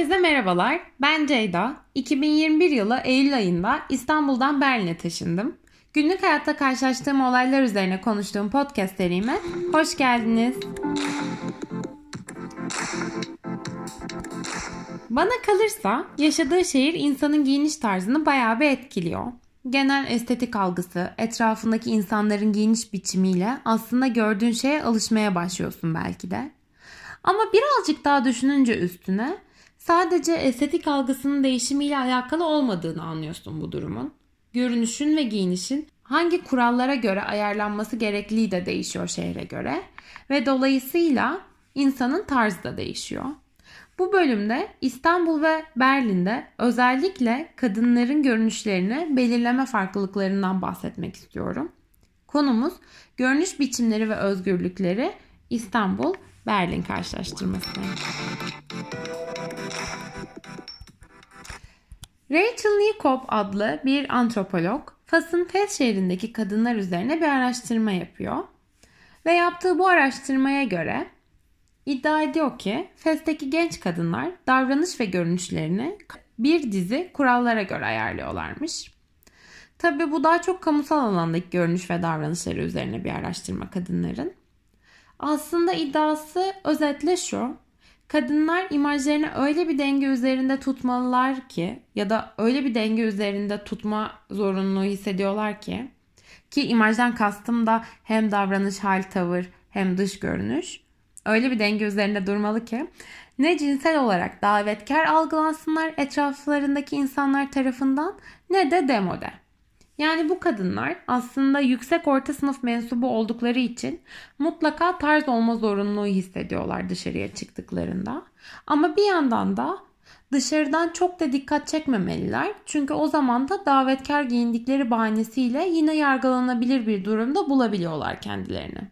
Herkese merhabalar. Ben Ceyda. 2021 yılı Eylül ayında İstanbul'dan Berlin'e taşındım. Günlük hayatta karşılaştığım olaylar üzerine konuştuğum podcast serime hoş geldiniz. Bana kalırsa yaşadığı şehir insanın giyiniş tarzını bayağı bir etkiliyor. Genel estetik algısı, etrafındaki insanların giyiniş biçimiyle aslında gördüğün şeye alışmaya başlıyorsun belki de. Ama birazcık daha düşününce üstüne sadece estetik algısının değişimiyle alakalı olmadığını anlıyorsun bu durumun. Görünüşün ve giyinişin hangi kurallara göre ayarlanması gerektiği de değişiyor şehre göre ve dolayısıyla insanın tarzı da değişiyor. Bu bölümde İstanbul ve Berlin'de özellikle kadınların görünüşlerini belirleme farklılıklarından bahsetmek istiyorum. Konumuz görünüş biçimleri ve özgürlükleri İstanbul Berlin karşılaştırması. Rachel Nikop adlı bir antropolog Fas'ın Fes şehrindeki kadınlar üzerine bir araştırma yapıyor. Ve yaptığı bu araştırmaya göre iddia ediyor ki Fes'teki genç kadınlar davranış ve görünüşlerini bir dizi kurallara göre ayarlıyorlarmış. Tabi bu daha çok kamusal alandaki görünüş ve davranışları üzerine bir araştırma kadınların. Aslında iddiası özetle şu. Kadınlar imajlarını öyle bir denge üzerinde tutmalılar ki ya da öyle bir denge üzerinde tutma zorunluluğu hissediyorlar ki ki imajdan kastım da hem davranış, hal, tavır hem dış görünüş. Öyle bir denge üzerinde durmalı ki ne cinsel olarak davetkar algılansınlar etraflarındaki insanlar tarafından ne de demode. Yani bu kadınlar aslında yüksek orta sınıf mensubu oldukları için mutlaka tarz olma zorunluluğu hissediyorlar dışarıya çıktıklarında. Ama bir yandan da dışarıdan çok da dikkat çekmemeliler. Çünkü o zaman da davetkar giyindikleri bahanesiyle yine yargılanabilir bir durumda bulabiliyorlar kendilerini.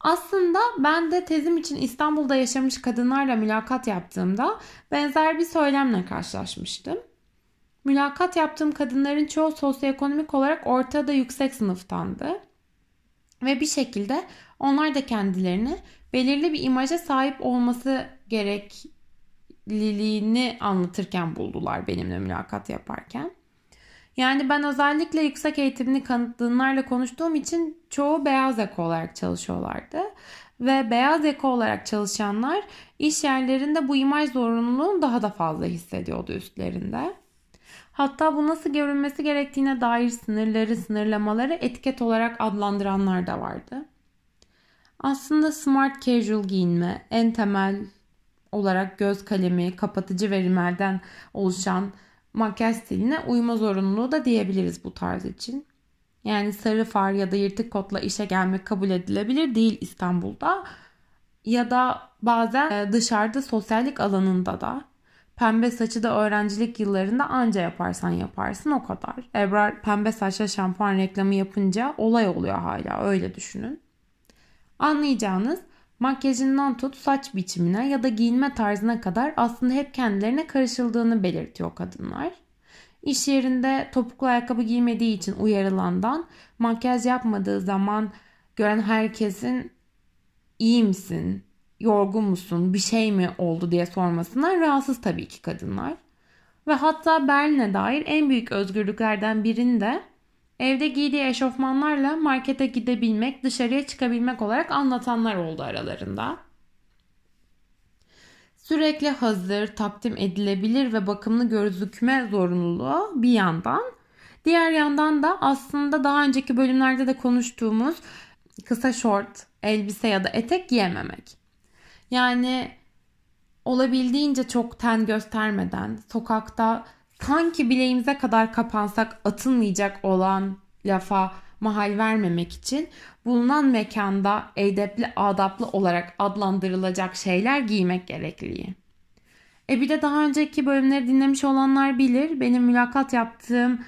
Aslında ben de tezim için İstanbul'da yaşamış kadınlarla mülakat yaptığımda benzer bir söylemle karşılaşmıştım. Mülakat yaptığım kadınların çoğu sosyoekonomik olarak ortada yüksek sınıftandı. Ve bir şekilde onlar da kendilerini belirli bir imaja sahip olması gerekliliğini anlatırken buldular benimle mülakat yaparken. Yani ben özellikle yüksek eğitimini kanıtlayanlarla konuştuğum için çoğu beyaz yaka olarak çalışıyorlardı. Ve beyaz yaka olarak çalışanlar iş yerlerinde bu imaj zorunluluğunu daha da fazla hissediyordu üstlerinde. Hatta bu nasıl görünmesi gerektiğine dair sınırları, sınırlamaları etiket olarak adlandıranlar da vardı. Aslında smart casual giyinme en temel olarak göz kalemi, kapatıcı ve rimelden oluşan makyaj stiline uyma zorunluluğu da diyebiliriz bu tarz için. Yani sarı far ya da yırtık kotla işe gelmek kabul edilebilir değil İstanbul'da. Ya da bazen dışarıda sosyallik alanında da Pembe saçı da öğrencilik yıllarında anca yaparsan yaparsın o kadar. Ebrar pembe saçla şampuan reklamı yapınca olay oluyor hala öyle düşünün. Anlayacağınız makyajından tut saç biçimine ya da giyinme tarzına kadar aslında hep kendilerine karışıldığını belirtiyor kadınlar. İş yerinde topuklu ayakkabı giymediği için uyarılandan makyaj yapmadığı zaman gören herkesin iyi misin, yorgun musun, bir şey mi oldu diye sormasından rahatsız tabii ki kadınlar. Ve hatta Berlin'e dair en büyük özgürlüklerden birinde evde giydiği eşofmanlarla markete gidebilmek, dışarıya çıkabilmek olarak anlatanlar oldu aralarında. Sürekli hazır, takdim edilebilir ve bakımlı gözükme zorunluluğu bir yandan. Diğer yandan da aslında daha önceki bölümlerde de konuştuğumuz kısa şort, elbise ya da etek giyememek. Yani olabildiğince çok ten göstermeden sokakta sanki bileğimize kadar kapansak atılmayacak olan lafa mahal vermemek için bulunan mekanda edepli adaplı olarak adlandırılacak şeyler giymek gerekli. E bir de daha önceki bölümleri dinlemiş olanlar bilir. Benim mülakat yaptığım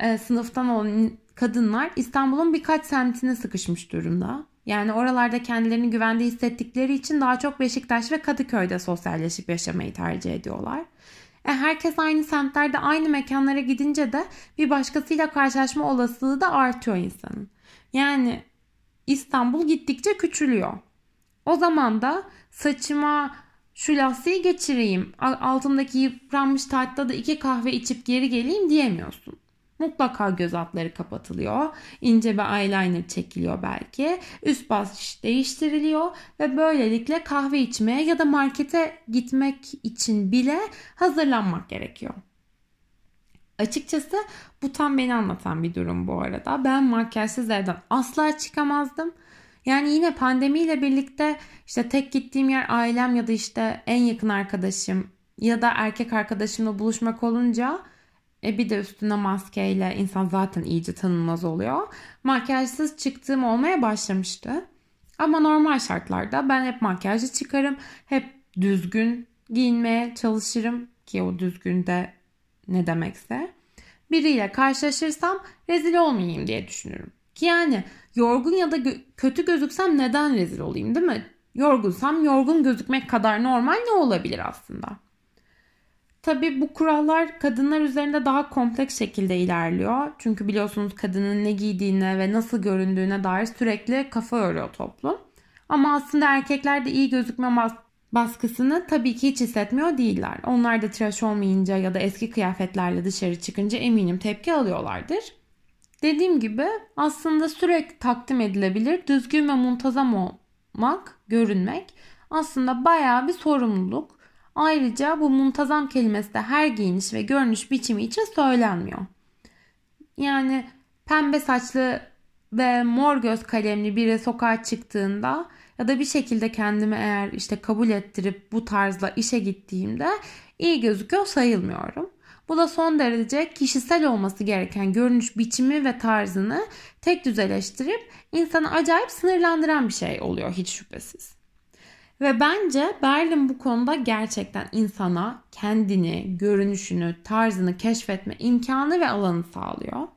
e, sınıftan olan kadınlar İstanbul'un birkaç semtine sıkışmış durumda. Yani oralarda kendilerini güvende hissettikleri için daha çok Beşiktaş ve Kadıköy'de sosyalleşip yaşamayı tercih ediyorlar. E herkes aynı semtlerde aynı mekanlara gidince de bir başkasıyla karşılaşma olasılığı da artıyor insanın. Yani İstanbul gittikçe küçülüyor. O zaman da saçıma şu lastiği geçireyim, altındaki yıpranmış tahtta da iki kahve içip geri geleyim diyemiyorsun. Mutlaka göz altları kapatılıyor. ince bir eyeliner çekiliyor belki. Üst baş değiştiriliyor ve böylelikle kahve içmeye ya da markete gitmek için bile hazırlanmak gerekiyor. Açıkçası bu tam beni anlatan bir durum bu arada. Ben makyajsız evden asla çıkamazdım. Yani yine pandemiyle birlikte işte tek gittiğim yer ailem ya da işte en yakın arkadaşım ya da erkek arkadaşımla buluşmak olunca e bir de üstüne maskeyle insan zaten iyice tanınmaz oluyor. Makyajsız çıktığım olmaya başlamıştı. Ama normal şartlarda ben hep makyajlı çıkarım. Hep düzgün giyinmeye çalışırım ki o düzgün de ne demekse. Biriyle karşılaşırsam rezil olmayayım diye düşünürüm. Ki yani yorgun ya da gö- kötü gözüksem neden rezil olayım değil mi? Yorgunsam yorgun gözükmek kadar normal ne olabilir aslında? Tabii bu kurallar kadınlar üzerinde daha kompleks şekilde ilerliyor. Çünkü biliyorsunuz kadının ne giydiğine ve nasıl göründüğüne dair sürekli kafa yoruyor toplum. Ama aslında erkekler de iyi gözükme baskısını tabii ki hiç hissetmiyor değiller. Onlar da tıraş olmayınca ya da eski kıyafetlerle dışarı çıkınca eminim tepki alıyorlardır. Dediğim gibi aslında sürekli takdim edilebilir, düzgün ve muntazam olmak, görünmek aslında bayağı bir sorumluluk. Ayrıca bu muntazam kelimesi de her giyiniş ve görünüş biçimi için söylenmiyor. Yani pembe saçlı ve mor göz kalemli biri sokağa çıktığında ya da bir şekilde kendimi eğer işte kabul ettirip bu tarzla işe gittiğimde iyi gözüküyor sayılmıyorum. Bu da son derece kişisel olması gereken görünüş biçimi ve tarzını tek düzeleştirip insanı acayip sınırlandıran bir şey oluyor hiç şüphesiz. Ve bence Berlin bu konuda gerçekten insana kendini, görünüşünü, tarzını keşfetme imkanı ve alanı sağlıyor.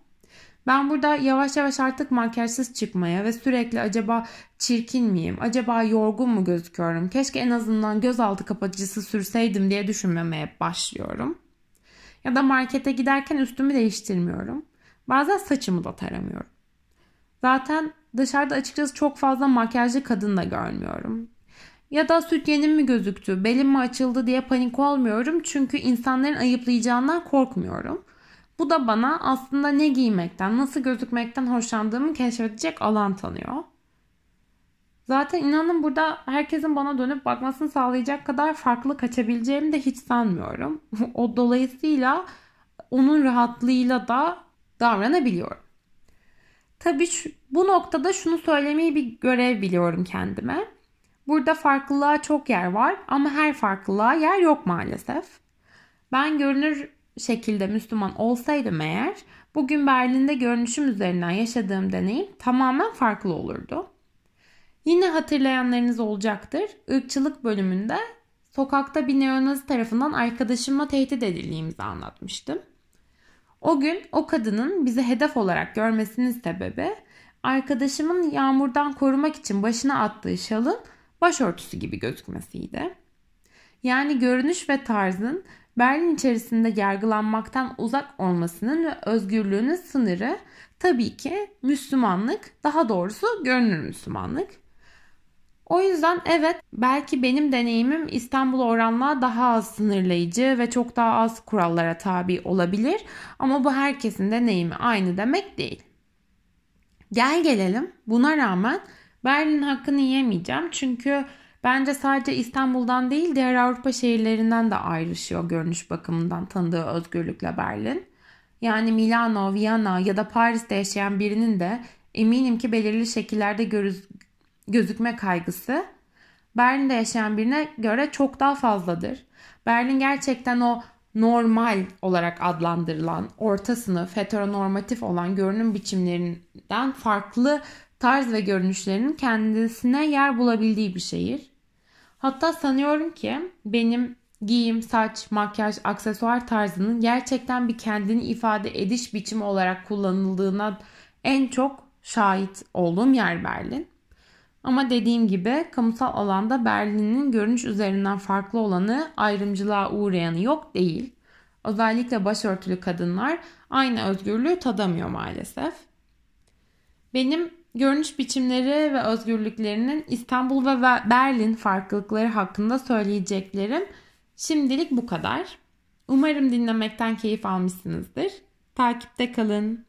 Ben burada yavaş yavaş artık makyajsız çıkmaya ve sürekli acaba çirkin miyim, acaba yorgun mu gözüküyorum, keşke en azından gözaltı kapatıcısı sürseydim diye düşünmemeye başlıyorum. Ya da markete giderken üstümü değiştirmiyorum. Bazen saçımı da taramıyorum. Zaten dışarıda açıkçası çok fazla makyajlı kadın da görmüyorum. Ya da süt yenim mi gözüktü, belim mi açıldı diye panik olmuyorum çünkü insanların ayıplayacağından korkmuyorum. Bu da bana aslında ne giymekten, nasıl gözükmekten hoşlandığımı keşfedecek alan tanıyor. Zaten inanın burada herkesin bana dönüp bakmasını sağlayacak kadar farklı kaçabileceğimi de hiç sanmıyorum. o dolayısıyla onun rahatlığıyla da davranabiliyorum. Tabii şu, bu noktada şunu söylemeyi bir görev biliyorum kendime. Burada farklılığa çok yer var ama her farklılığa yer yok maalesef. Ben görünür şekilde Müslüman olsaydım eğer bugün Berlin'de görünüşüm üzerinden yaşadığım deneyim tamamen farklı olurdu. Yine hatırlayanlarınız olacaktır. Irkçılık bölümünde sokakta bir neonazi tarafından arkadaşımla tehdit edildiğimizi anlatmıştım. O gün o kadının bizi hedef olarak görmesinin sebebi arkadaşımın yağmurdan korumak için başına attığı şalın başörtüsü gibi gözükmesiydi. Yani görünüş ve tarzın Berlin içerisinde yargılanmaktan uzak olmasının ve özgürlüğünün sınırı tabii ki Müslümanlık, daha doğrusu görünür Müslümanlık. O yüzden evet belki benim deneyimim İstanbul oranla daha az sınırlayıcı ve çok daha az kurallara tabi olabilir ama bu herkesin deneyimi aynı demek değil. Gel gelelim buna rağmen Berlin hakkını yiyemeyeceğim çünkü bence sadece İstanbul'dan değil diğer Avrupa şehirlerinden de ayrışıyor görünüş bakımından tanıdığı özgürlükle Berlin. Yani Milano, Viyana ya da Paris'te yaşayan birinin de eminim ki belirli şekillerde görüz gözükme kaygısı Berlin'de yaşayan birine göre çok daha fazladır. Berlin gerçekten o normal olarak adlandırılan orta sınıf heteronormatif olan görünüm biçimlerinden farklı tarz ve görünüşlerinin kendisine yer bulabildiği bir şehir. Hatta sanıyorum ki benim giyim, saç, makyaj, aksesuar tarzının gerçekten bir kendini ifade ediş biçimi olarak kullanıldığına en çok şahit olduğum yer Berlin. Ama dediğim gibi kamusal alanda Berlin'in görünüş üzerinden farklı olanı ayrımcılığa uğrayanı yok değil. Özellikle başörtülü kadınlar aynı özgürlüğü tadamıyor maalesef. Benim görünüş biçimleri ve özgürlüklerinin İstanbul ve Berlin farklılıkları hakkında söyleyeceklerim şimdilik bu kadar. Umarım dinlemekten keyif almışsınızdır. Takipte kalın.